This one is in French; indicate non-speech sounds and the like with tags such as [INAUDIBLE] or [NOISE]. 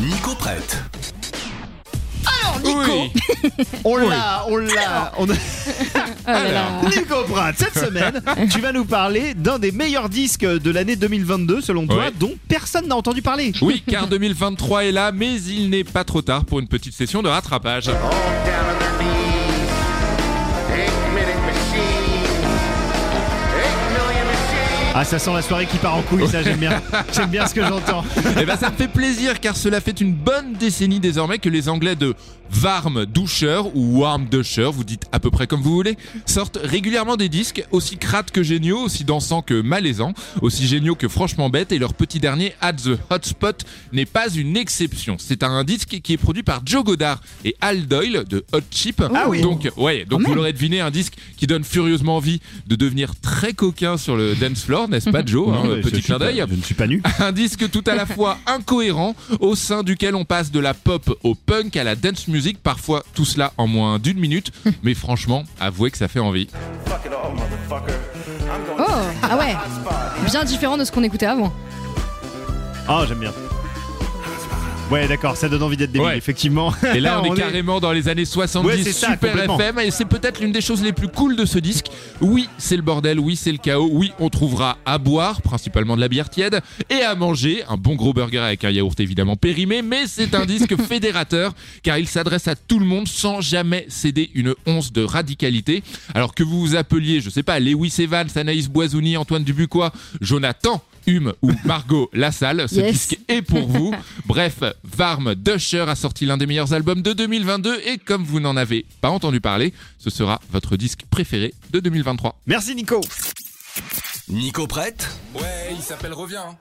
Nico prête. Oui. [LAUGHS] On l'a, on l'a, on a... Oh là là. Nico Pratt, cette [LAUGHS] semaine, tu vas nous parler d'un des meilleurs disques de l'année 2022 selon toi, Ouais. dont personne n'a entendu parler. Oui, car 2023 est là, mais il n'est pas trop tard pour une petite session de rattrapage. down Ah, ça sent la soirée qui part en couille, ça j'aime bien. [LAUGHS] J'aime bien ce que j'entends. Eh ben ça me fait plaisir car cela fait une bonne décennie désormais que les Anglais de Warm Dusher ou Warm Dusher, vous dites à peu près comme vous voulez, sortent régulièrement des disques aussi crades que géniaux, aussi dansants que malaisants, aussi géniaux que franchement bêtes et leur petit dernier At the Hotspot n'est pas une exception. C'est un disque qui est produit par Joe Goddard et Al Doyle de Hot Chip. Ah oui. Donc ouais, donc vous l'aurez deviné, un disque qui donne furieusement envie de devenir très coquin sur le dance floor, n'est-ce pas Joe hein, Non, Petit clin d'œil. Je ne suis pas nu. Un disque tout à la [LAUGHS] fois incohérent, au sein duquel on passe de la pop au punk à la dance music, parfois tout cela en moins d'une minute. [LAUGHS] Mais franchement, avouez que ça fait envie. Oh, ah ouais. Bien différent de ce qu'on écoutait avant. Ah, j'aime bien. Ouais, d'accord, ça donne envie d'être débile, Ouais. effectivement. Et là, [LAUGHS] on, est est carrément dans les années 70, Ouais, c'est ça, Super. FM, et c'est peut-être l'une des choses les plus cool de ce disque. Oui, c'est le bordel, oui, c'est le chaos, oui, on trouvera à boire, principalement de la bière tiède, et à manger, un bon gros burger avec un yaourt évidemment périmé, mais c'est un disque [LAUGHS] fédérateur, car il s'adresse à tout le monde sans jamais céder une once de radicalité. Alors que vous vous appeliez, je sais pas, Lewis Evans, Anaïs Boisouni, Antoine Dubuquois, Jonathan, Hume ou Margot Lassalle, ce Yes. disque est pour vous. [LAUGHS] Bref, Varm Dusher a sorti l'un des meilleurs albums de 2022 et comme vous n'en avez pas entendu parler, ce sera votre disque préféré de 2023. Merci Nico. Nico prête Ouais, il s'appelle Reviens.